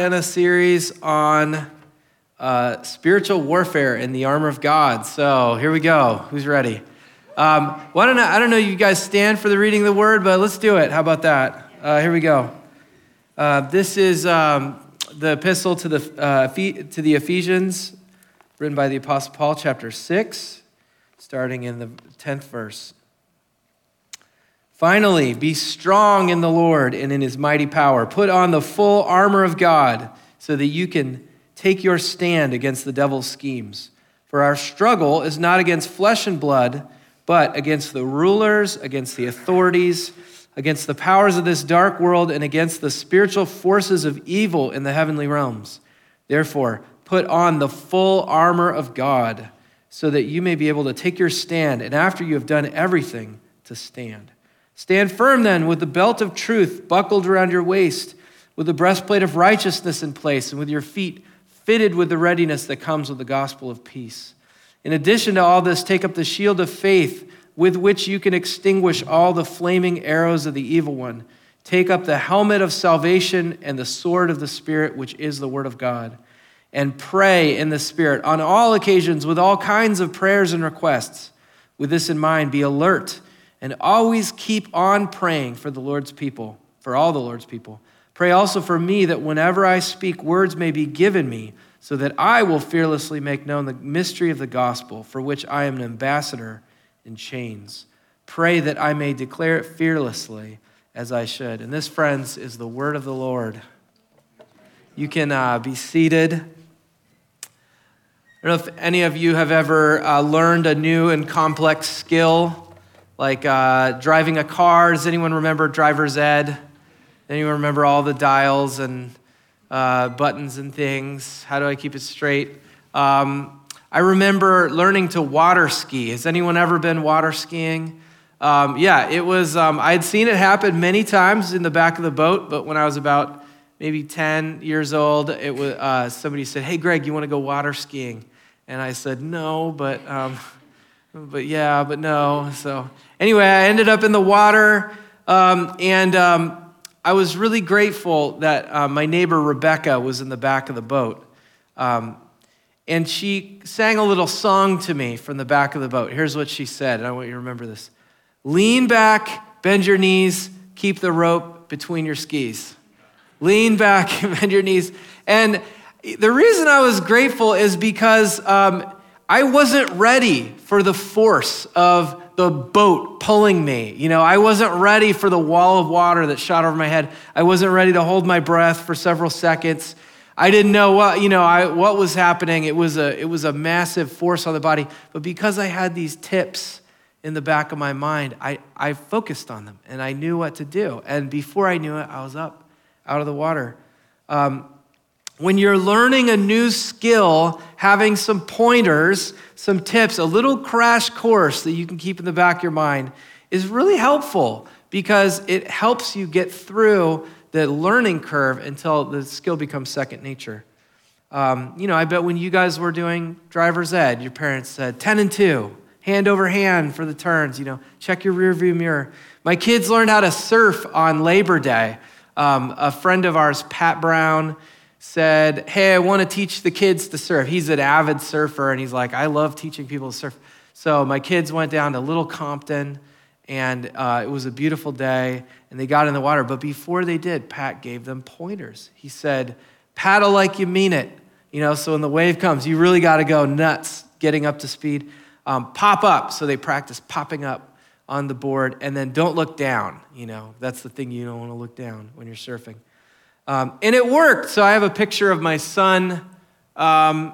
in a series on uh, spiritual warfare in the armor of God. So here we go. Who's ready? Um, why don't I, I don't know you guys stand for the reading of the word, but let's do it. How about that? Uh, here we go. Uh, this is um, the epistle to the, uh, to the Ephesians, written by the Apostle Paul, chapter 6, starting in the 10th verse. Finally, be strong in the Lord and in his mighty power. Put on the full armor of God so that you can take your stand against the devil's schemes. For our struggle is not against flesh and blood, but against the rulers, against the authorities, against the powers of this dark world, and against the spiritual forces of evil in the heavenly realms. Therefore, put on the full armor of God so that you may be able to take your stand, and after you have done everything, to stand. Stand firm then with the belt of truth buckled around your waist, with the breastplate of righteousness in place, and with your feet fitted with the readiness that comes with the gospel of peace. In addition to all this, take up the shield of faith with which you can extinguish all the flaming arrows of the evil one. Take up the helmet of salvation and the sword of the Spirit, which is the word of God. And pray in the Spirit on all occasions with all kinds of prayers and requests. With this in mind, be alert and always keep on praying for the Lord's people, for all the Lord's people. Pray also for me that whenever I speak, words may be given me, so that I will fearlessly make known the mystery of the gospel, for which I am an ambassador in chains. Pray that I may declare it fearlessly as I should. And this, friends, is the word of the Lord. You can uh, be seated. I don't know if any of you have ever uh, learned a new and complex skill like uh, driving a car. Does anyone remember driver's ed? Anyone remember all the dials and uh, buttons and things? How do I keep it straight? Um, I remember learning to water ski. Has anyone ever been water skiing? Um, yeah, it was, um, I had seen it happen many times in the back of the boat, but when I was about maybe 10 years old, it was, uh, somebody said, Hey, Greg, you want to go water skiing? And I said, No, but, um, but yeah, but no. So Anyway, I ended up in the water, um, and um, I was really grateful that uh, my neighbor Rebecca was in the back of the boat. Um, and she sang a little song to me from the back of the boat. Here's what she said, and I want you to remember this Lean back, bend your knees, keep the rope between your skis. Lean back, bend your knees. And the reason I was grateful is because um, I wasn't ready for the force of the boat pulling me. You know, I wasn't ready for the wall of water that shot over my head. I wasn't ready to hold my breath for several seconds. I didn't know what, you know, I, what was happening. It was, a, it was a massive force on the body. But because I had these tips in the back of my mind, I, I focused on them and I knew what to do. And before I knew it, I was up out of the water. Um, when you're learning a new skill, having some pointers, some tips, a little crash course that you can keep in the back of your mind is really helpful because it helps you get through the learning curve until the skill becomes second nature. Um, you know, I bet when you guys were doing driver's ed, your parents said 10 and 2, hand over hand for the turns, you know, check your rear view mirror. My kids learned how to surf on Labor Day. Um, a friend of ours, Pat Brown, said, Hey, I want to teach the kids to surf. He's an avid surfer, and he's like, I love teaching people to surf. So my kids went down to Little Compton, and uh, it was a beautiful day, and they got in the water. But before they did, Pat gave them pointers. He said, Paddle like you mean it. You know, so when the wave comes, you really got to go nuts getting up to speed. Um, pop up. So they practice popping up on the board, and then don't look down. You know, that's the thing you don't want to look down when you're surfing. Um, and it worked. So I have a picture of my son, um,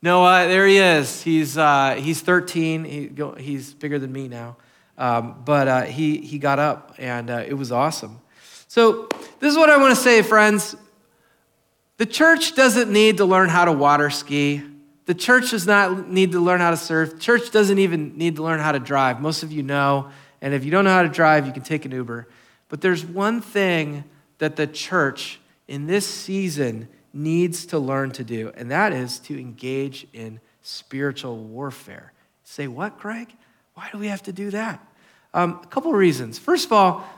Noah. There he is. He's, uh, he's 13. He, he's bigger than me now. Um, but uh, he, he got up, and uh, it was awesome. So, this is what I want to say, friends. The church doesn't need to learn how to water ski. The church does not need to learn how to surf. The church doesn't even need to learn how to drive. Most of you know. And if you don't know how to drive, you can take an Uber. But there's one thing that the church in this season needs to learn to do, and that is to engage in spiritual warfare. Say, what, Greg? Why do we have to do that? Um, a couple reasons. First of all,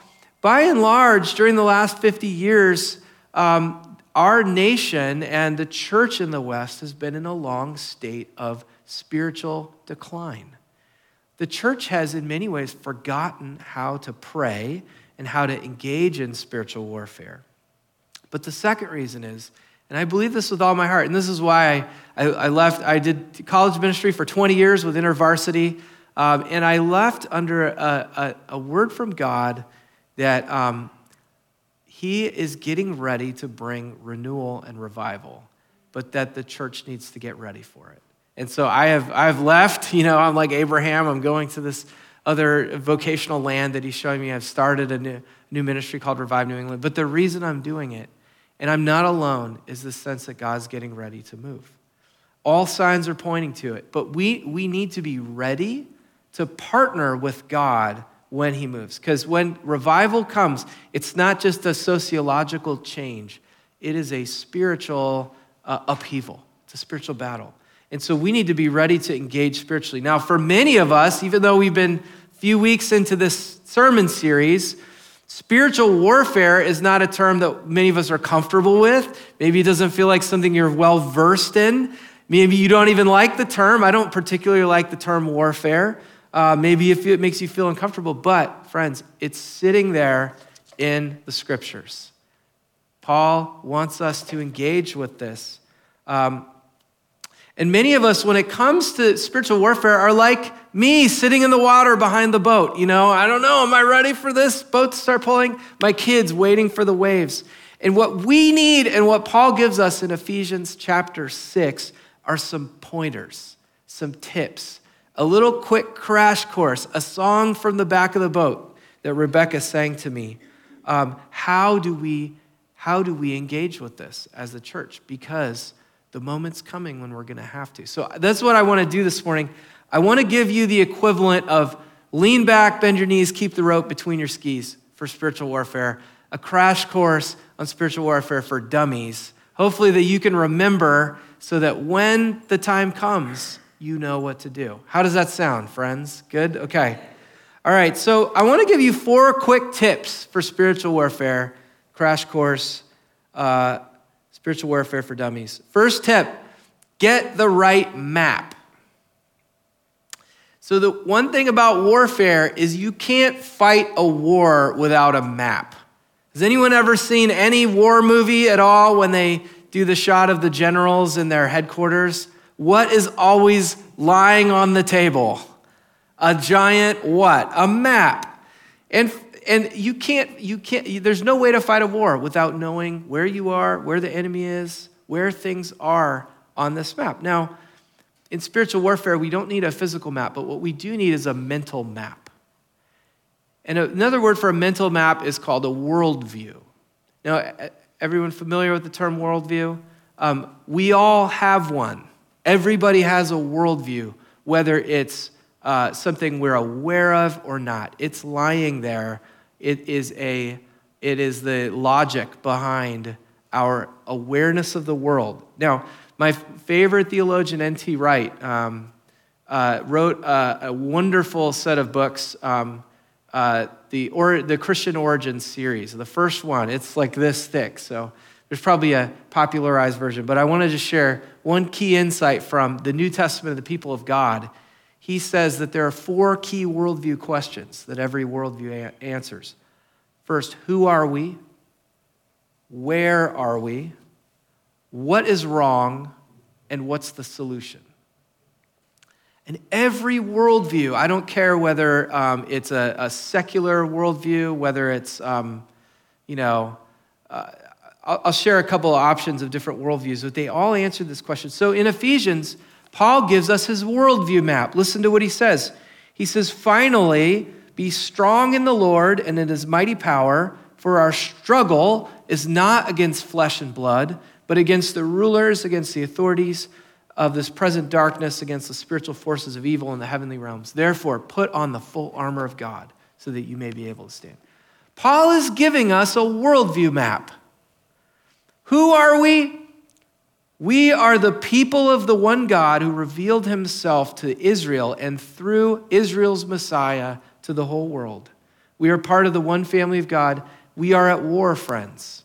by and large, during the last 50 years, um, our nation and the church in the West has been in a long state of spiritual decline. The church has, in many ways, forgotten how to pray and how to engage in spiritual warfare. But the second reason is, and I believe this with all my heart, and this is why I, I left, I did college ministry for 20 years with InterVarsity, um, and I left under a, a, a word from God that um, He is getting ready to bring renewal and revival, but that the church needs to get ready for it. And so I have, I have left, you know, I'm like Abraham, I'm going to this other vocational land that he's showing me. I've started a new, new ministry called Revive New England. But the reason I'm doing it, and I'm not alone, is the sense that God's getting ready to move. All signs are pointing to it, but we, we need to be ready to partner with God when he moves. Because when revival comes, it's not just a sociological change, it is a spiritual uh, upheaval, it's a spiritual battle. And so we need to be ready to engage spiritually. Now, for many of us, even though we've been a few weeks into this sermon series, spiritual warfare is not a term that many of us are comfortable with. Maybe it doesn't feel like something you're well versed in. Maybe you don't even like the term. I don't particularly like the term warfare. Uh, maybe it makes you feel uncomfortable, but friends, it's sitting there in the scriptures. Paul wants us to engage with this. Um, and many of us, when it comes to spiritual warfare, are like me sitting in the water behind the boat. You know, I don't know, am I ready for this boat to start pulling? My kids waiting for the waves. And what we need and what Paul gives us in Ephesians chapter 6 are some pointers, some tips, a little quick crash course, a song from the back of the boat that Rebecca sang to me. Um, how do we how do we engage with this as a church? Because the moment's coming when we're going to have to. So that's what I want to do this morning. I want to give you the equivalent of lean back, bend your knees, keep the rope between your skis for spiritual warfare, a crash course on spiritual warfare for dummies. Hopefully, that you can remember so that when the time comes, you know what to do. How does that sound, friends? Good? Okay. All right, so I want to give you four quick tips for spiritual warfare, crash course. Uh, Spiritual Warfare for Dummies. First tip get the right map. So, the one thing about warfare is you can't fight a war without a map. Has anyone ever seen any war movie at all when they do the shot of the generals in their headquarters? What is always lying on the table? A giant what? A map. And and you can't, you can't, there's no way to fight a war without knowing where you are, where the enemy is, where things are on this map. Now, in spiritual warfare, we don't need a physical map, but what we do need is a mental map. And another word for a mental map is called a worldview. Now, everyone familiar with the term worldview? Um, we all have one. Everybody has a worldview, whether it's uh, something we're aware of or not. It's lying there it is, a, it is the logic behind our awareness of the world. Now, my favorite theologian, N.T. Wright, um, uh, wrote a, a, wonderful set of books, um, uh, the, or, the Christian Origins series. The first one, it's like this thick, so there's probably a popularized version, but I wanted to share one key insight from the New Testament of the people of God he says that there are four key worldview questions that every worldview a- answers. First, who are we? Where are we? What is wrong? And what's the solution? And every worldview, I don't care whether um, it's a, a, secular worldview, whether it's, um, you know, uh, I'll, I'll share a couple of options of different worldviews, but they all answer this question. So in Ephesians, Paul gives us his worldview map. Listen to what he says. He says, Finally, be strong in the Lord and in his mighty power, for our struggle is not against flesh and blood, but against the rulers, against the authorities of this present darkness, against the spiritual forces of evil in the heavenly realms. Therefore, put on the full armor of God so that you may be able to stand. Paul is giving us a worldview map. Who are we? We are the people of the one God who revealed himself to Israel and through Israel's Messiah to the whole world. We are part of the one family of God. We are at war, friends.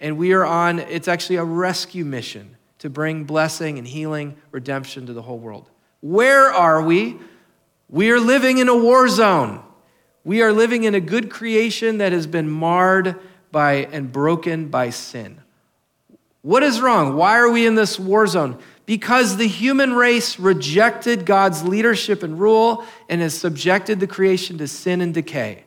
And we are on, it's actually a rescue mission to bring blessing and healing, redemption to the whole world. Where are we? We are living in a war zone. We are living in a good creation that has been marred by and broken by sin. What is wrong? Why are we in this war zone? Because the human race rejected God's leadership and rule and has subjected the creation to sin and decay.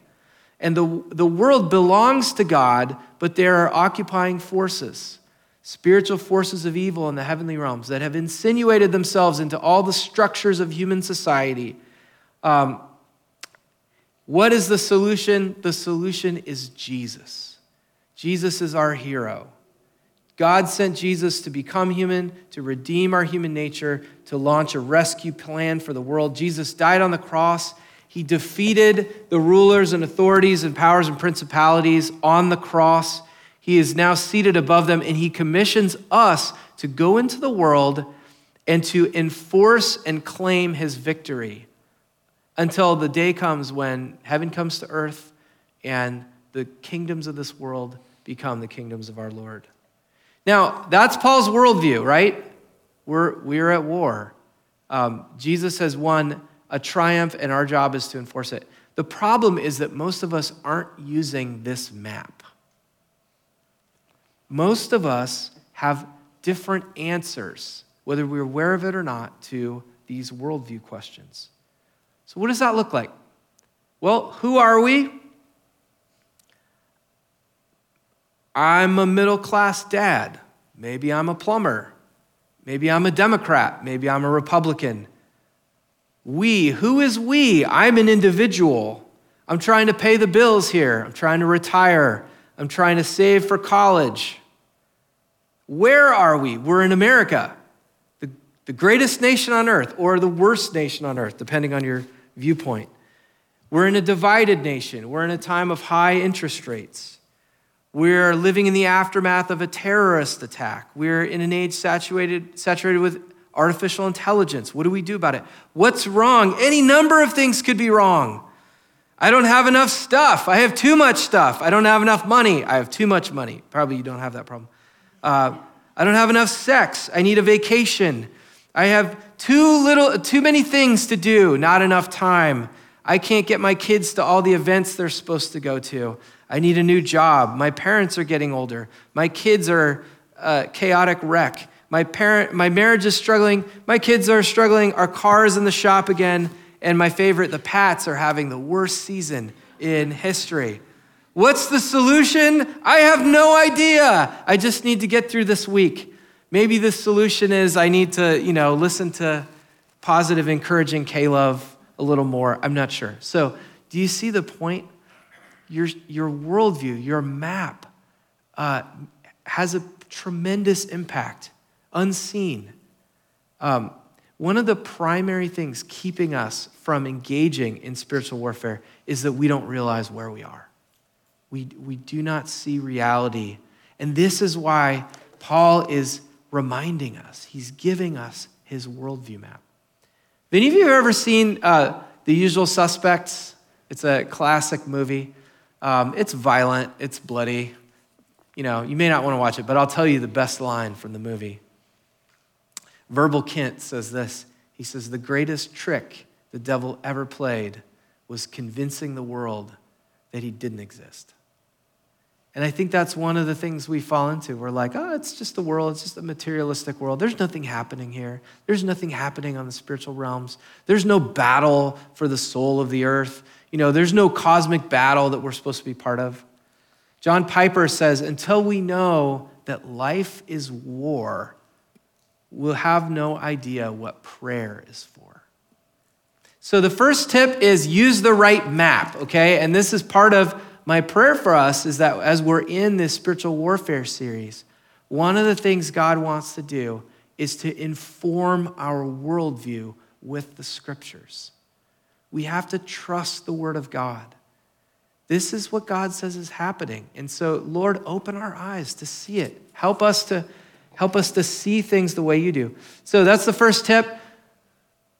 And the, the world belongs to God, but there are occupying forces, spiritual forces of evil in the heavenly realms that have insinuated themselves into all the structures of human society. Um, what is the solution? The solution is Jesus. Jesus is our hero. God sent Jesus to become human, to redeem our human nature, to launch a rescue plan for the world. Jesus died on the cross. He defeated the rulers and authorities and powers and principalities on the cross. He is now seated above them, and he commissions us to go into the world and to enforce and claim his victory until the day comes when heaven comes to earth and the kingdoms of this world become the kingdoms of our Lord. Now, that's Paul's worldview, right? We're, we're at war. Um, Jesus has won a triumph, and our job is to enforce it. The problem is that most of us aren't using this map. Most of us have different answers, whether we're aware of it or not, to these worldview questions. So, what does that look like? Well, who are we? I'm a middle class dad. Maybe I'm a plumber. Maybe I'm a Democrat. Maybe I'm a Republican. We, who is we? I'm an individual. I'm trying to pay the bills here. I'm trying to retire. I'm trying to save for college. Where are we? We're in America, the, the greatest nation on earth, or the worst nation on earth, depending on your viewpoint. We're in a divided nation. We're in a time of high interest rates. We're living in the aftermath of a terrorist attack. We're in an age saturated, saturated with artificial intelligence. What do we do about it? What's wrong? Any number of things could be wrong. I don't have enough stuff. I have too much stuff. I don't have enough money. I have too much money. Probably you don't have that problem. Uh, I don't have enough sex. I need a vacation. I have too little, too many things to do. Not enough time. I can't get my kids to all the events they're supposed to go to. I need a new job. My parents are getting older. My kids are a chaotic wreck. My, parent, my marriage is struggling. My kids are struggling. Our car is in the shop again. And my favorite, the Pats are having the worst season in history. What's the solution? I have no idea. I just need to get through this week. Maybe the solution is I need to, you know, listen to positive, encouraging K-Love a little more. I'm not sure. So, do you see the point? Your, your worldview, your map, uh, has a tremendous impact, unseen. Um, one of the primary things keeping us from engaging in spiritual warfare is that we don't realize where we are. We, we do not see reality. And this is why Paul is reminding us, he's giving us his worldview map. Have any of you ever seen uh, The Usual Suspects? It's a classic movie. Um, it's violent, it's bloody. You know, you may not want to watch it, but I'll tell you the best line from the movie. Verbal Kint says this He says, The greatest trick the devil ever played was convincing the world that he didn't exist. And I think that's one of the things we fall into. We're like, oh, it's just the world, it's just a materialistic world. There's nothing happening here. There's nothing happening on the spiritual realms. There's no battle for the soul of the earth. You know, there's no cosmic battle that we're supposed to be part of. John Piper says, until we know that life is war, we'll have no idea what prayer is for. So the first tip is use the right map, okay? And this is part of my prayer for us is that as we're in this spiritual warfare series, one of the things God wants to do is to inform our worldview with the scriptures. We have to trust the Word of God. This is what God says is happening. And so, Lord, open our eyes to see it. Help us to help us to see things the way you do. So that's the first tip.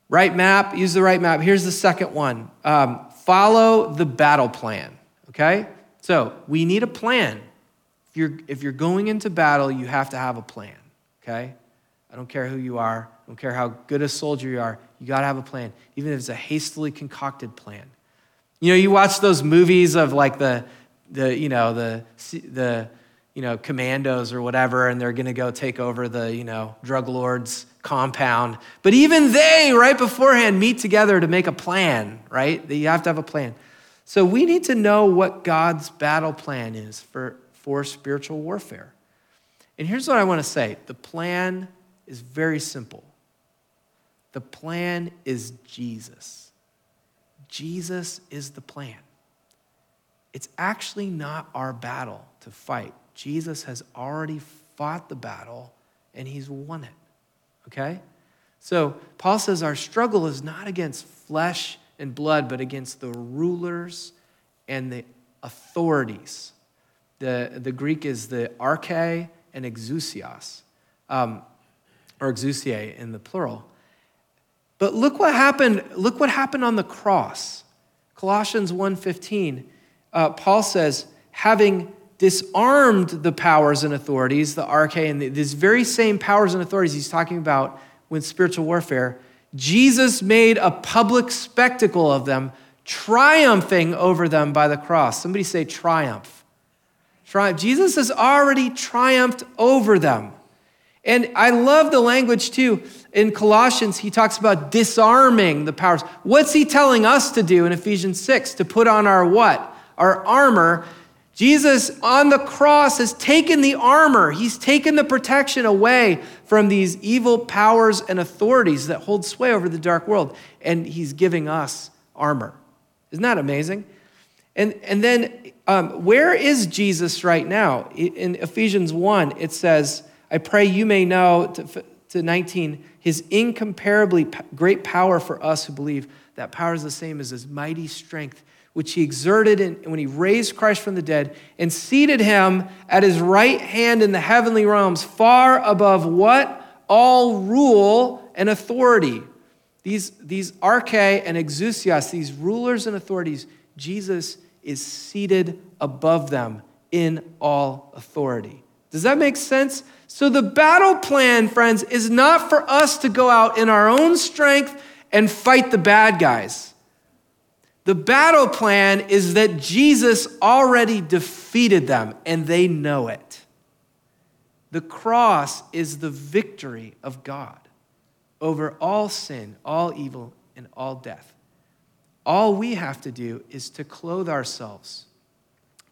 Right map, use the right map. Here's the second one. Um, follow the battle plan. Okay? So we need a plan. If you're, if you're going into battle, you have to have a plan. Okay? I don't care who you are, I don't care how good a soldier you are, you got to have a plan, even if it's a hastily concocted plan. You know, you watch those movies of like the, the you know, the, the, you know, commandos or whatever, and they're going to go take over the, you know, drug lord's compound. But even they, right beforehand, meet together to make a plan, right? That You have to have a plan. So we need to know what God's battle plan is for, for spiritual warfare. And here's what I want to say the plan is very simple. The plan is Jesus. Jesus is the plan. It's actually not our battle to fight. Jesus has already fought the battle and he's won it. Okay? So Paul says our struggle is not against flesh and blood, but against the rulers and the authorities. The, the Greek is the arche and exousios, um, or exousiae in the plural. But look what happened, look what happened on the cross. Colossians 1.15, uh, Paul says, having disarmed the powers and authorities, the arche, and these very same powers and authorities he's talking about with spiritual warfare, Jesus made a public spectacle of them, triumphing over them by the cross. Somebody say triumph. Triumph. Jesus has already triumphed over them. And I love the language too. In Colossians, he talks about disarming the powers. What's he telling us to do in Ephesians 6? To put on our what? Our armor. Jesus on the cross has taken the armor, he's taken the protection away from these evil powers and authorities that hold sway over the dark world, and he's giving us armor. Isn't that amazing? And, and then, um, where is Jesus right now? In Ephesians 1, it says, I pray you may know, to, to 19, his incomparably great power for us who believe. That power is the same as his mighty strength, which he exerted in, when he raised Christ from the dead and seated him at his right hand in the heavenly realms, far above what? All rule and authority. These, these arche and exousios, these rulers and authorities, Jesus is seated above them in all authority. Does that make sense? So, the battle plan, friends, is not for us to go out in our own strength and fight the bad guys. The battle plan is that Jesus already defeated them and they know it. The cross is the victory of God over all sin, all evil, and all death. All we have to do is to clothe ourselves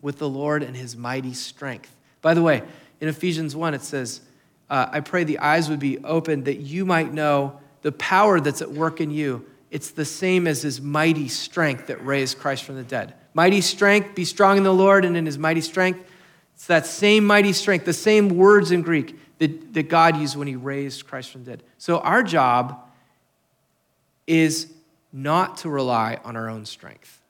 with the Lord and his mighty strength. By the way, in Ephesians 1, it says, uh, I pray the eyes would be opened that you might know the power that's at work in you. It's the same as his mighty strength that raised Christ from the dead. Mighty strength, be strong in the Lord and in his mighty strength. It's that same mighty strength, the same words in Greek that, that God used when he raised Christ from the dead. So our job is not to rely on our own strength.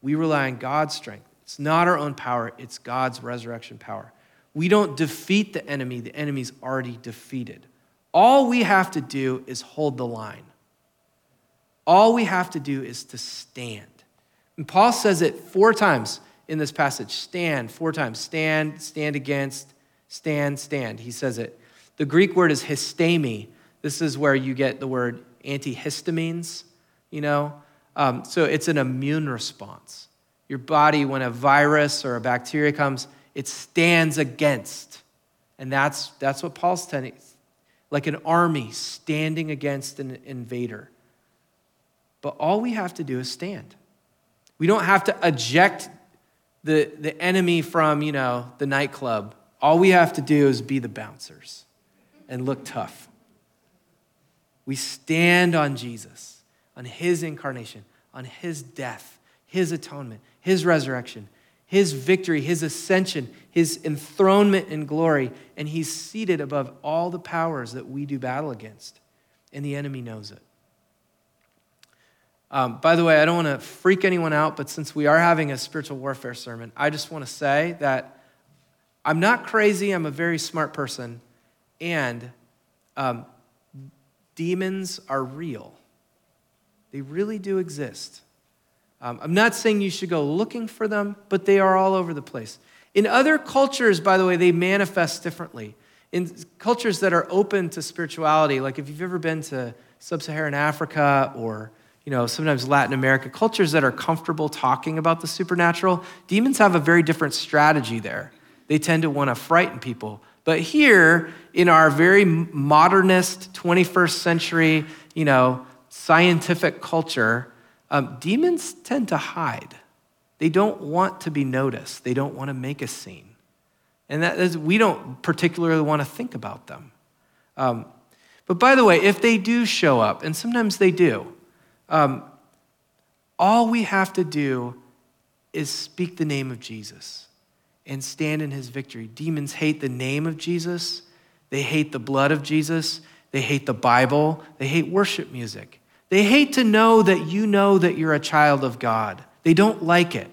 We rely on God's strength. It's not our own power, it's God's resurrection power. We don't defeat the enemy, the enemy's already defeated. All we have to do is hold the line. All we have to do is to stand. And Paul says it four times in this passage stand, four times stand, stand against, stand, stand. He says it. The Greek word is histemi. This is where you get the word antihistamines, you know? Um, so it's an immune response. Your body, when a virus or a bacteria comes, it stands against. And that's, that's what Paul's telling like an army standing against an invader. But all we have to do is stand. We don't have to eject the, the enemy from, you know, the nightclub. All we have to do is be the bouncers and look tough. We stand on Jesus, on his incarnation, on his death, his atonement, his resurrection, his victory, his ascension, his enthronement in glory, and he's seated above all the powers that we do battle against. And the enemy knows it. Um, by the way, I don't want to freak anyone out, but since we are having a spiritual warfare sermon, I just want to say that I'm not crazy, I'm a very smart person, and um, demons are real. They really do exist. Um, I'm not saying you should go looking for them, but they are all over the place. In other cultures, by the way, they manifest differently. In cultures that are open to spirituality, like if you've ever been to sub Saharan Africa or you know, sometimes Latin America, cultures that are comfortable talking about the supernatural, demons have a very different strategy there. They tend to want to frighten people. But here, in our very modernist 21st century, you know, scientific culture, um, demons tend to hide. They don't want to be noticed. They don't want to make a scene. And that is, we don't particularly want to think about them. Um, but by the way, if they do show up, and sometimes they do, um, all we have to do is speak the name of Jesus and stand in his victory. Demons hate the name of Jesus, they hate the blood of Jesus, they hate the Bible, they hate worship music. They hate to know that you know that you're a child of God. They don't like it,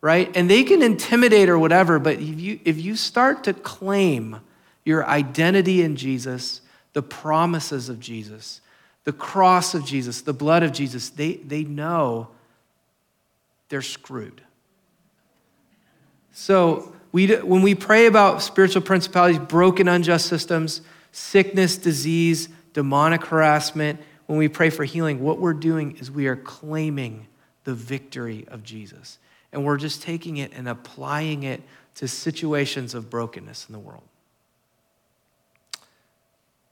right? And they can intimidate or whatever, but if you, if you start to claim your identity in Jesus, the promises of Jesus, the cross of Jesus, the blood of Jesus, they, they know they're screwed. So we, when we pray about spiritual principalities, broken, unjust systems, sickness, disease, demonic harassment, when we pray for healing, what we're doing is we are claiming the victory of Jesus. And we're just taking it and applying it to situations of brokenness in the world.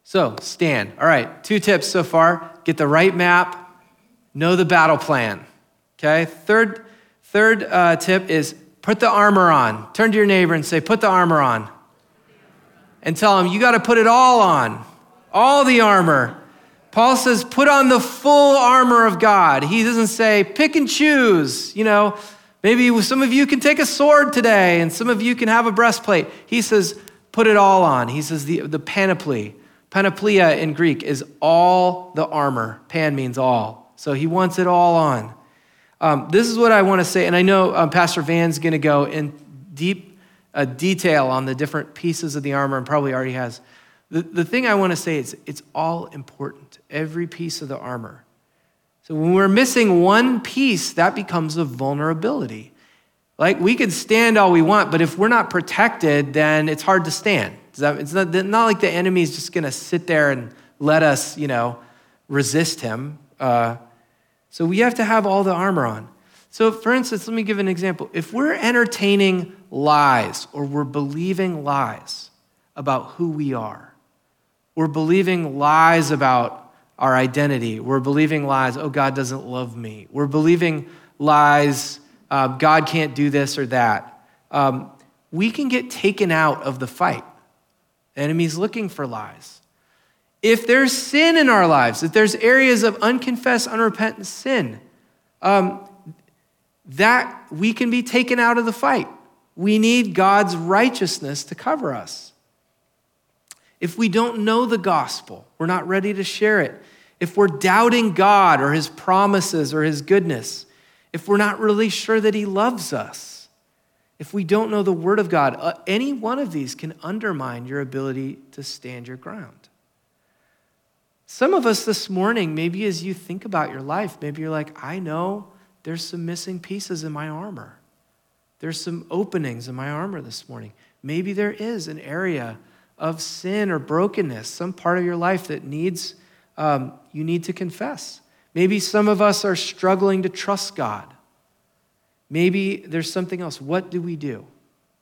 So, stand. All right, two tips so far get the right map, know the battle plan. Okay, third, third uh, tip is put the armor on. Turn to your neighbor and say, Put the armor on. And tell him, You got to put it all on, all the armor. Paul says, Put on the full armor of God. He doesn't say, Pick and choose. You know, maybe some of you can take a sword today and some of you can have a breastplate. He says, Put it all on. He says, The, the panoply. Panoplia in Greek is all the armor. Pan means all. So he wants it all on. Um, this is what I want to say, and I know um, Pastor Van's going to go in deep uh, detail on the different pieces of the armor, and probably already has. The, the thing I want to say is it's all important, every piece of the armor. So when we're missing one piece, that becomes a vulnerability. Like we can stand all we want, but if we're not protected, then it's hard to stand. It's not, not like the enemy is just going to sit there and let us, you know, resist him. Uh, so we have to have all the armor on. So, for instance, let me give an example. If we're entertaining lies or we're believing lies about who we are, we're believing lies about our identity, we're believing lies, oh, God doesn't love me, we're believing lies, uh, God can't do this or that, um, we can get taken out of the fight. The enemy's looking for lies. If there's sin in our lives, if there's areas of unconfessed, unrepentant sin, um, that we can be taken out of the fight. We need God's righteousness to cover us. If we don't know the gospel, we're not ready to share it. If we're doubting God or his promises or his goodness, if we're not really sure that he loves us, if we don't know the Word of God, uh, any one of these can undermine your ability to stand your ground. Some of us this morning, maybe as you think about your life, maybe you're like, I know there's some missing pieces in my armor. There's some openings in my armor this morning. Maybe there is an area of sin or brokenness, some part of your life that needs, um, you need to confess. Maybe some of us are struggling to trust God. Maybe there's something else. What do we do?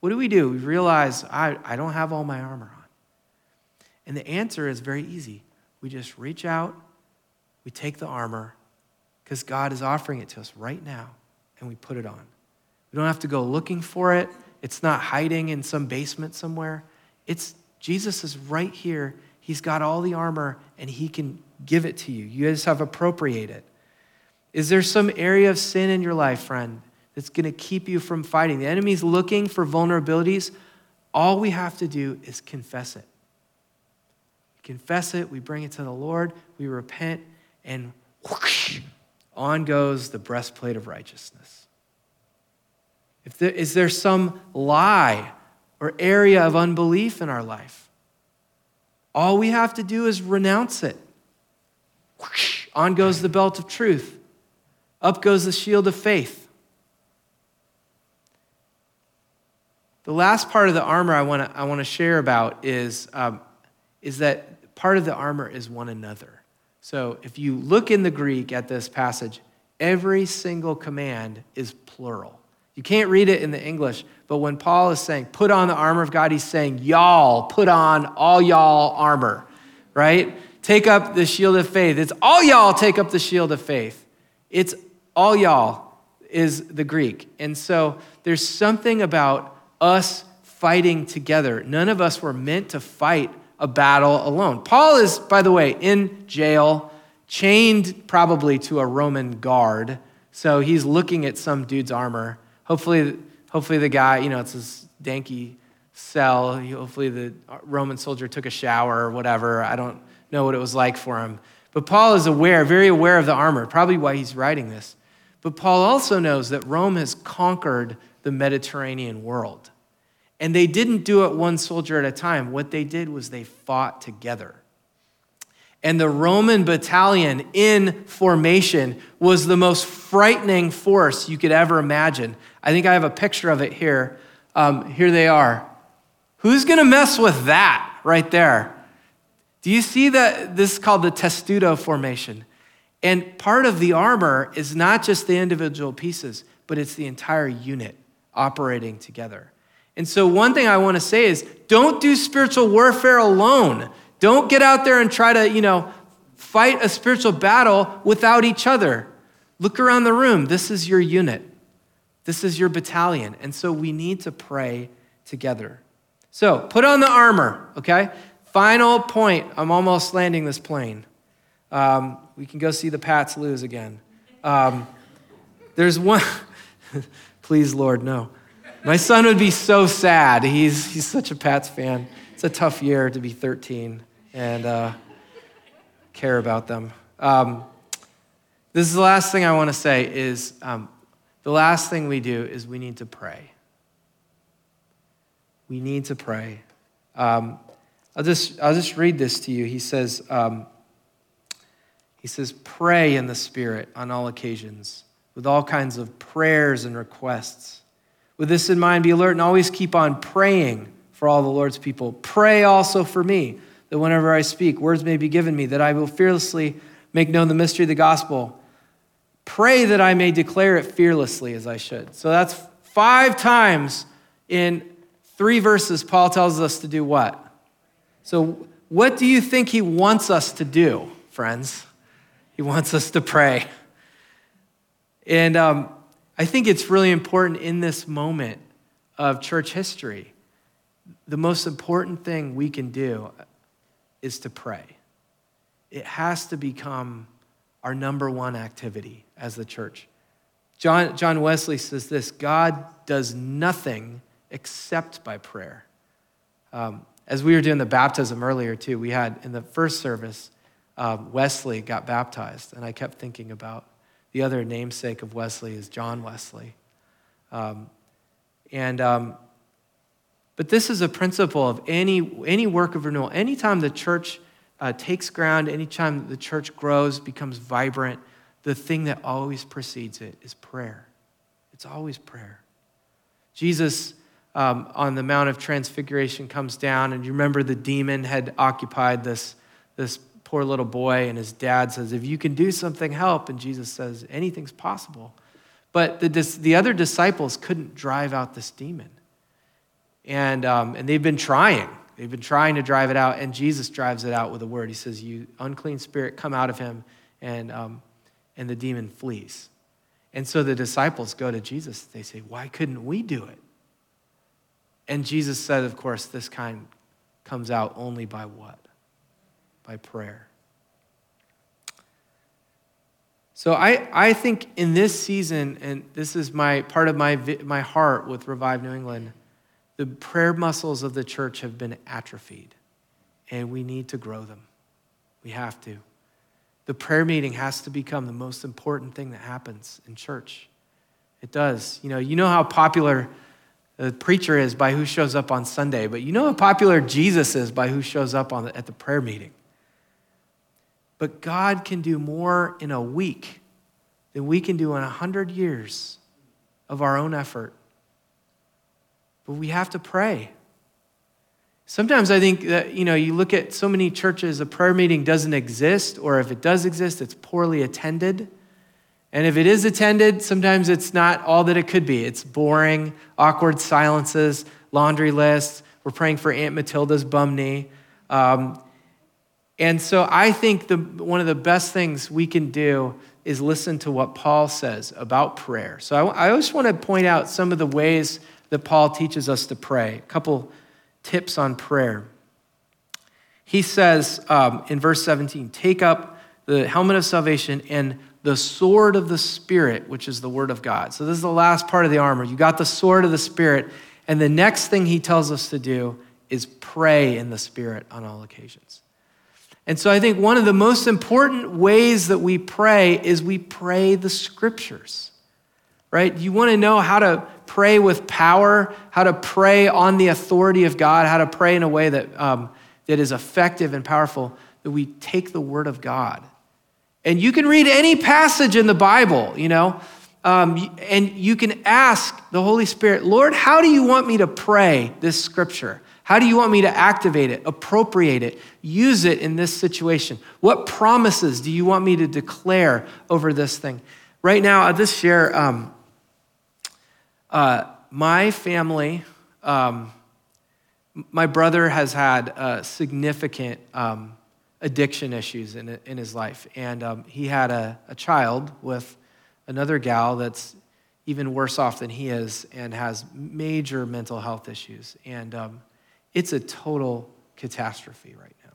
What do we do? We realize I, I don't have all my armor on. And the answer is very easy. We just reach out, we take the armor, because God is offering it to us right now, and we put it on. We don't have to go looking for it. It's not hiding in some basement somewhere. It's Jesus is right here. He's got all the armor and he can give it to you. You just have to appropriate it. Is there some area of sin in your life, friend, that's going to keep you from fighting. The enemy's looking for vulnerabilities. All we have to do is confess it. Confess it, we bring it to the Lord, we repent, and whoosh, on goes the breastplate of righteousness. If there, is there some lie or area of unbelief in our life? All we have to do is renounce it. On goes the belt of truth. Up goes the shield of faith. The last part of the armor I want to I want to share about is, um, is that part of the armor is one another. So if you look in the Greek at this passage, every single command is plural. You can't read it in the English, but when Paul is saying, put on the armor of God, he's saying, y'all, put on all y'all armor, right? Take up the shield of faith. It's all y'all take up the shield of faith. It's all y'all is the Greek. And so there's something about us fighting together. None of us were meant to fight a battle alone. Paul is, by the way, in jail, chained probably to a Roman guard. So he's looking at some dude's armor. Hopefully, hopefully the guy, you know, it's his danky cell. Hopefully the Roman soldier took a shower or whatever. I don't know what it was like for him. But Paul is aware, very aware of the armor, probably why he's writing this. But Paul also knows that Rome has conquered the Mediterranean world. And they didn't do it one soldier at a time. What they did was they fought together. And the Roman battalion in formation was the most frightening force you could ever imagine. I think I have a picture of it here. Um, here they are. Who's going to mess with that right there? Do you see that? This is called the testudo formation. And part of the armor is not just the individual pieces, but it's the entire unit operating together. And so, one thing I want to say is don't do spiritual warfare alone. Don't get out there and try to, you know, fight a spiritual battle without each other. Look around the room. This is your unit, this is your battalion. And so, we need to pray together. So, put on the armor, okay? Final point. I'm almost landing this plane. Um, we can go see the Pats lose again. Um, there's one, please, Lord, no. My son would be so sad. He's, he's such a Pats fan. It's a tough year to be 13 and uh, care about them. Um, this is the last thing I want to say is um, the last thing we do is we need to pray. We need to pray. Um, I'll, just, I'll just read this to you. He says, um, he says, pray in the Spirit on all occasions with all kinds of prayers and requests. With this in mind, be alert and always keep on praying for all the Lord's people. Pray also for me, that whenever I speak, words may be given me, that I will fearlessly make known the mystery of the gospel. Pray that I may declare it fearlessly as I should. So that's five times in three verses, Paul tells us to do what? So, what do you think he wants us to do, friends? He wants us to pray. And um, I think it's really important in this moment of church history. The most important thing we can do is to pray. It has to become our number one activity as the church. John, John Wesley says this God does nothing except by prayer. Um, as we were doing the baptism earlier, too, we had in the first service, um, Wesley got baptized, and I kept thinking about the other namesake of Wesley is John Wesley. Um, and, um, but this is a principle of any, any work of renewal. Anytime the church uh, takes ground, anytime the church grows, becomes vibrant, the thing that always precedes it is prayer. It's always prayer. Jesus um, on the Mount of Transfiguration comes down, and you remember the demon had occupied this, this poor little boy, and his dad says, If you can do something, help. And Jesus says, Anything's possible. But the, the other disciples couldn't drive out this demon. And, um, and they've been trying. They've been trying to drive it out, and Jesus drives it out with a word. He says, You unclean spirit, come out of him, and, um, and the demon flees. And so the disciples go to Jesus. They say, Why couldn't we do it? And Jesus said, Of course, this kind comes out only by what? by prayer. So I, I think in this season, and this is my part of my, my heart with Revive New England, the prayer muscles of the church have been atrophied, and we need to grow them. We have to. The prayer meeting has to become the most important thing that happens in church. It does. You know, you know how popular the preacher is by who shows up on Sunday, but you know how popular Jesus is by who shows up on the, at the prayer meeting. But God can do more in a week than we can do in 100 years of our own effort. But we have to pray. Sometimes I think that, you know, you look at so many churches, a prayer meeting doesn't exist, or if it does exist, it's poorly attended. And if it is attended, sometimes it's not all that it could be. It's boring, awkward silences, laundry lists. We're praying for Aunt Matilda's bum knee. Um, and so I think the, one of the best things we can do is listen to what Paul says about prayer. So I, I just want to point out some of the ways that Paul teaches us to pray. A couple tips on prayer. He says um, in verse 17, take up the helmet of salvation and the sword of the Spirit, which is the word of God. So this is the last part of the armor. You got the sword of the Spirit. And the next thing he tells us to do is pray in the Spirit on all occasions. And so I think one of the most important ways that we pray is we pray the scriptures, right? You want to know how to pray with power, how to pray on the authority of God, how to pray in a way that, um, that is effective and powerful, that we take the word of God. And you can read any passage in the Bible, you know, um, and you can ask the Holy Spirit, Lord, how do you want me to pray this scripture? How do you want me to activate it, appropriate it, use it in this situation? What promises do you want me to declare over this thing? Right now, I'll just share um, uh, my family, um, my brother has had uh, significant um, addiction issues in, in his life. And um, he had a, a child with another gal that's even worse off than he is and has major mental health issues. And um, it's a total catastrophe right now.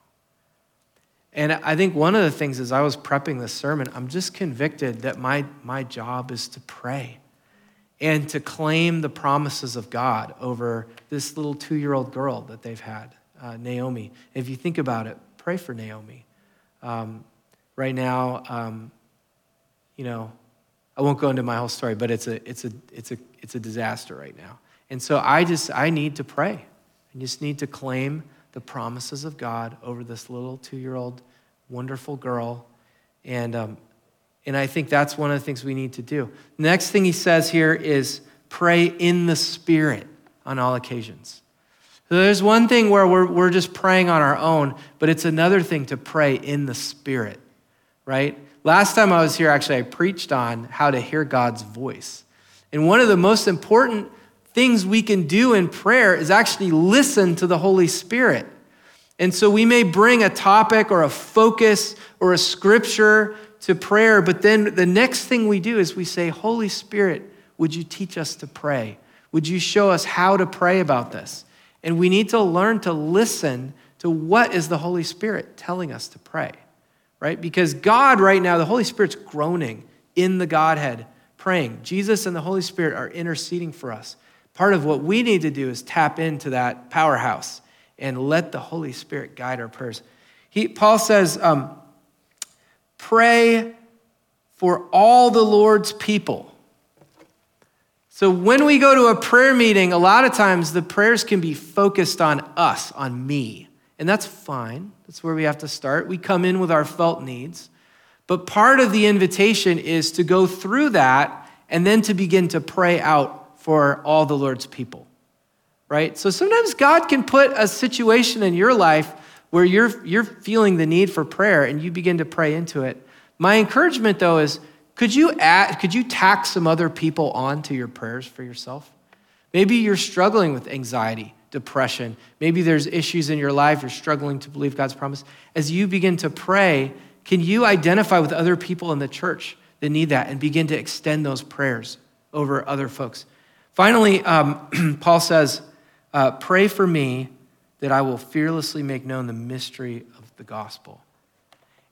And I think one of the things as I was prepping this sermon, I'm just convicted that my, my job is to pray and to claim the promises of God over this little two year old girl that they've had, uh, Naomi. If you think about it, pray for Naomi. Um, right now, um, you know, I won't go into my whole story, but it's a, it's, a, it's, a, it's a disaster right now. And so I just, I need to pray. I just need to claim the promises of God over this little two year old wonderful girl. And um, and I think that's one of the things we need to do. Next thing he says here is pray in the Spirit on all occasions. So there's one thing where we're, we're just praying on our own, but it's another thing to pray in the Spirit, right? Last time I was here, actually, I preached on how to hear God's voice. And one of the most important things we can do in prayer is actually listen to the Holy Spirit. And so we may bring a topic or a focus or a scripture to prayer, but then the next thing we do is we say, Holy Spirit, would you teach us to pray? Would you show us how to pray about this? And we need to learn to listen to what is the Holy Spirit telling us to pray, right? Because God, right now, the Holy Spirit's groaning in the Godhead, praying. Jesus and the Holy Spirit are interceding for us. Part of what we need to do is tap into that powerhouse and let the Holy Spirit guide our prayers. He, Paul says, um, pray for all the Lord's people. So when we go to a prayer meeting, a lot of times the prayers can be focused on us, on me. And that's fine. That's where we have to start. We come in with our felt needs. But part of the invitation is to go through that and then to begin to pray out for all the Lord's people. Right? So sometimes God can put a situation in your life where you're, you're feeling the need for prayer and you begin to pray into it. My encouragement, though, is could you, add, could you tack some other people onto your prayers for yourself? Maybe you're struggling with anxiety, depression. Maybe there's issues in your life, you're struggling to believe God's promise. As you begin to pray, can you identify with other people in the church that need that and begin to extend those prayers over other folks? Finally, um, Paul says, uh, Pray for me that I will fearlessly make known the mystery of the gospel.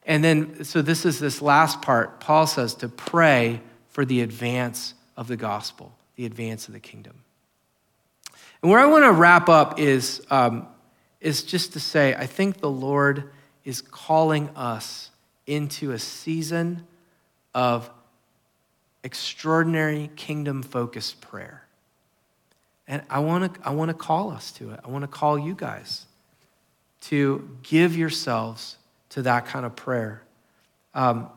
And then, so this is this last part. Paul says to pray for the advance of the gospel, the advance of the kingdom. And where I want to wrap up is, um, is just to say, I think the Lord is calling us into a season of extraordinary kingdom focused prayer. And I want to I want to call us to it. I want to call you guys to give yourselves to that kind of prayer. Um,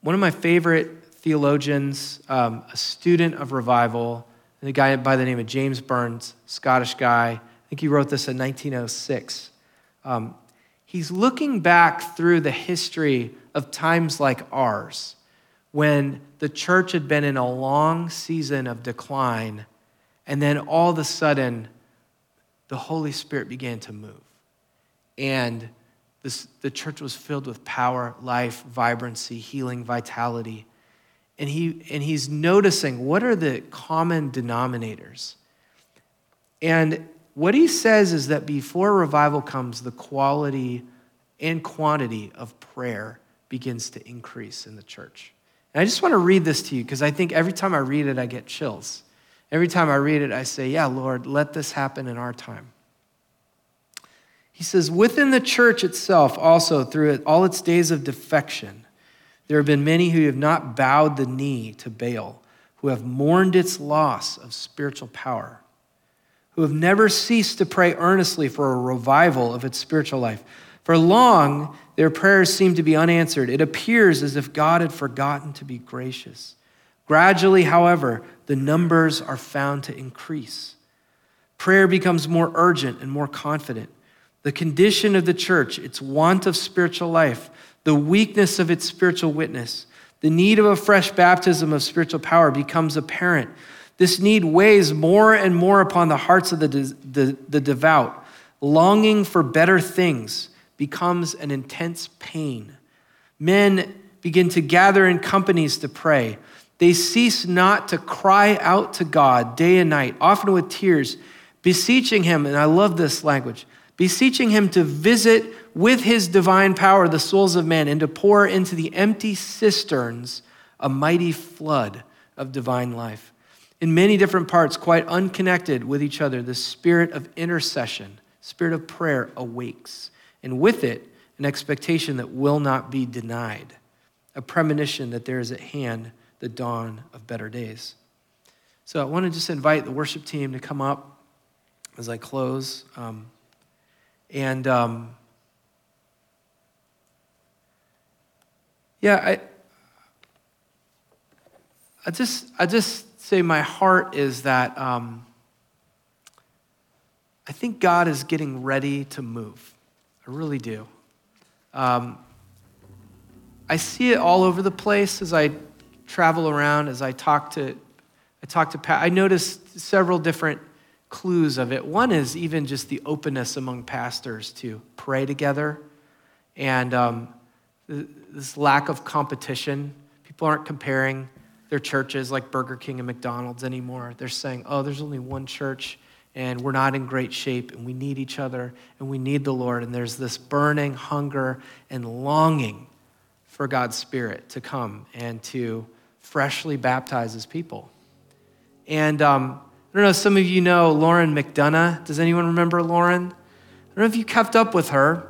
one of my favorite theologians, um, a student of revival, a guy by the name of James Burns, Scottish guy. I think he wrote this in 1906. Um, he's looking back through the history of times like ours when the church had been in a long season of decline, and then all of a sudden, the Holy Spirit began to move. And this, the church was filled with power, life, vibrancy, healing, vitality. And, he, and he's noticing what are the common denominators. And what he says is that before revival comes, the quality and quantity of prayer begins to increase in the church. And I just want to read this to you because I think every time I read it, I get chills. Every time I read it, I say, Yeah, Lord, let this happen in our time. He says, Within the church itself, also through all its days of defection, there have been many who have not bowed the knee to Baal, who have mourned its loss of spiritual power, who have never ceased to pray earnestly for a revival of its spiritual life. For long, their prayers seem to be unanswered. It appears as if God had forgotten to be gracious. Gradually, however, the numbers are found to increase. Prayer becomes more urgent and more confident. The condition of the church, its want of spiritual life, the weakness of its spiritual witness, the need of a fresh baptism of spiritual power becomes apparent. This need weighs more and more upon the hearts of the, the, the devout. Longing for better things becomes an intense pain. Men begin to gather in companies to pray. They cease not to cry out to God day and night, often with tears, beseeching Him, and I love this language, beseeching Him to visit with his divine power the souls of men and to pour into the empty cisterns a mighty flood of divine life. In many different parts, quite unconnected with each other, the spirit of intercession, spirit of prayer awakes, and with it, an expectation that will not be denied, a premonition that there is at hand the dawn of better days. So I want to just invite the worship team to come up as I close. Um, and um, Yeah, I, I just, I just say my heart is that um, I think God is getting ready to move. I really do. Um, I see it all over the place as I travel around, as I talk to, I talk to. I noticed several different clues of it. One is even just the openness among pastors to pray together, and um, this lack of competition. People aren't comparing their churches like Burger King and McDonald's anymore. They're saying, oh, there's only one church and we're not in great shape and we need each other and we need the Lord. And there's this burning hunger and longing for God's Spirit to come and to freshly baptizes people. And um, I don't know, some of you know Lauren McDonough. Does anyone remember Lauren? I don't know if you kept up with her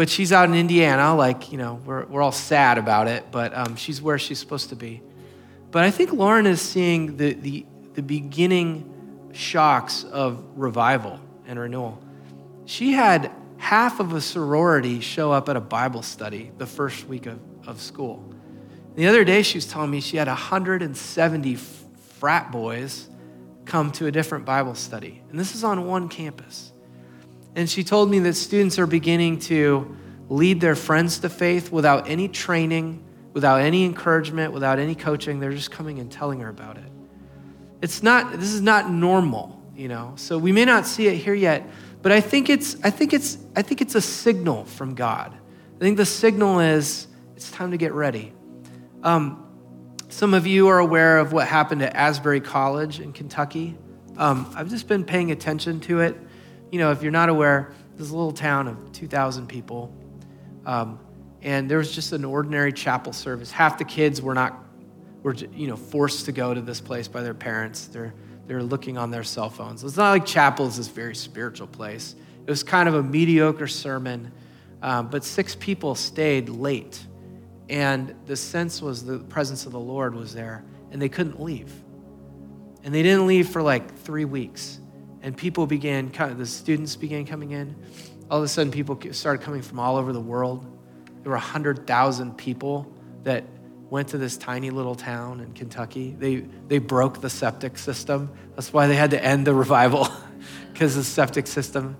but she's out in Indiana, like, you know, we're, we're all sad about it, but um, she's where she's supposed to be. But I think Lauren is seeing the, the, the beginning shocks of revival and renewal. She had half of a sorority show up at a Bible study the first week of, of school. The other day, she was telling me she had 170 frat boys come to a different Bible study. And this is on one campus. And she told me that students are beginning to lead their friends to faith without any training, without any encouragement, without any coaching. They're just coming and telling her about it. It's not, this is not normal, you know. So we may not see it here yet, but I think it's, I think it's, I think it's a signal from God. I think the signal is it's time to get ready. Um, some of you are aware of what happened at Asbury College in Kentucky. Um, I've just been paying attention to it you know, if you're not aware, there's a little town of 2,000 people. Um, and there was just an ordinary chapel service. Half the kids were not, were, you know, forced to go to this place by their parents. They're, they're looking on their cell phones. It's not like chapel is this very spiritual place. It was kind of a mediocre sermon, um, but six people stayed late. And the sense was the presence of the Lord was there, and they couldn't leave. And they didn't leave for like three weeks and people began, the students began coming in. All of a sudden, people started coming from all over the world. There were 100,000 people that went to this tiny little town in Kentucky. They, they broke the septic system. That's why they had to end the revival, because the septic system.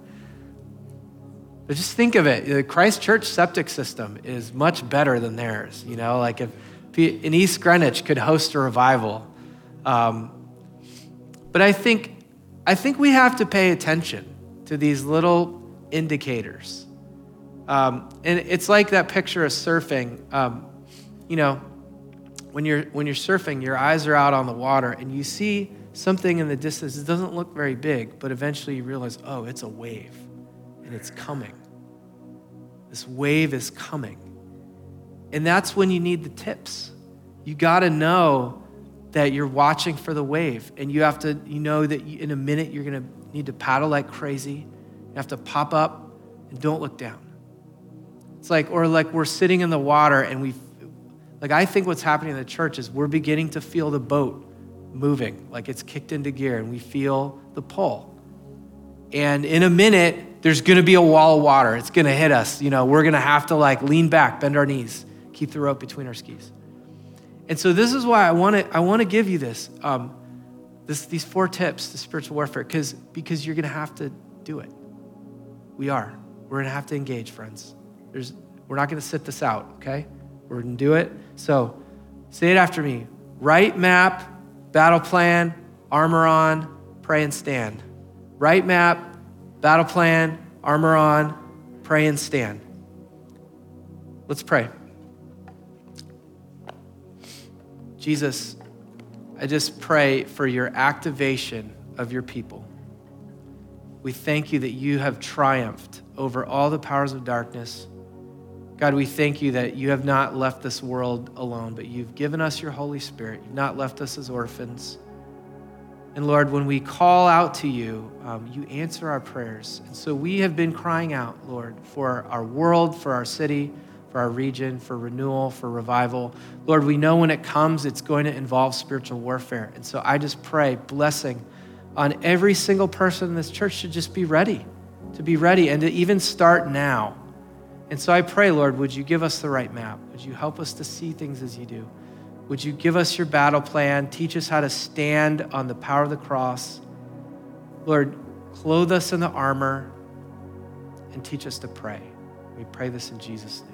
Just think of it the Christ Church septic system is much better than theirs. You know, like if in East Greenwich could host a revival. Um, but I think, I think we have to pay attention to these little indicators. Um, and it's like that picture of surfing. Um, you know, when you're, when you're surfing, your eyes are out on the water and you see something in the distance. It doesn't look very big, but eventually you realize, oh, it's a wave and it's coming. This wave is coming. And that's when you need the tips. You got to know that you're watching for the wave and you have to you know that in a minute you're going to need to paddle like crazy. You have to pop up and don't look down. It's like or like we're sitting in the water and we like I think what's happening in the church is we're beginning to feel the boat moving, like it's kicked into gear and we feel the pull. And in a minute there's going to be a wall of water. It's going to hit us. You know, we're going to have to like lean back, bend our knees, keep the rope between our skis. And so this is why I want to I want to give you this, um, this these four tips to spiritual warfare because because you're going to have to do it. We are. We're going to have to engage, friends. There's we're not going to sit this out, okay? We're going to do it. So say it after me. Right map, battle plan, armor on, pray and stand. Right map, battle plan, armor on, pray and stand. Let's pray. Jesus, I just pray for your activation of your people. We thank you that you have triumphed over all the powers of darkness. God, we thank you that you have not left this world alone, but you've given us your Holy Spirit. You've not left us as orphans. And Lord, when we call out to you, um, you answer our prayers. And so we have been crying out, Lord, for our world, for our city for our region, for renewal, for revival. Lord, we know when it comes, it's going to involve spiritual warfare. And so I just pray blessing on every single person in this church to just be ready, to be ready, and to even start now. And so I pray, Lord, would you give us the right map? Would you help us to see things as you do? Would you give us your battle plan? Teach us how to stand on the power of the cross. Lord, clothe us in the armor and teach us to pray. We pray this in Jesus' name.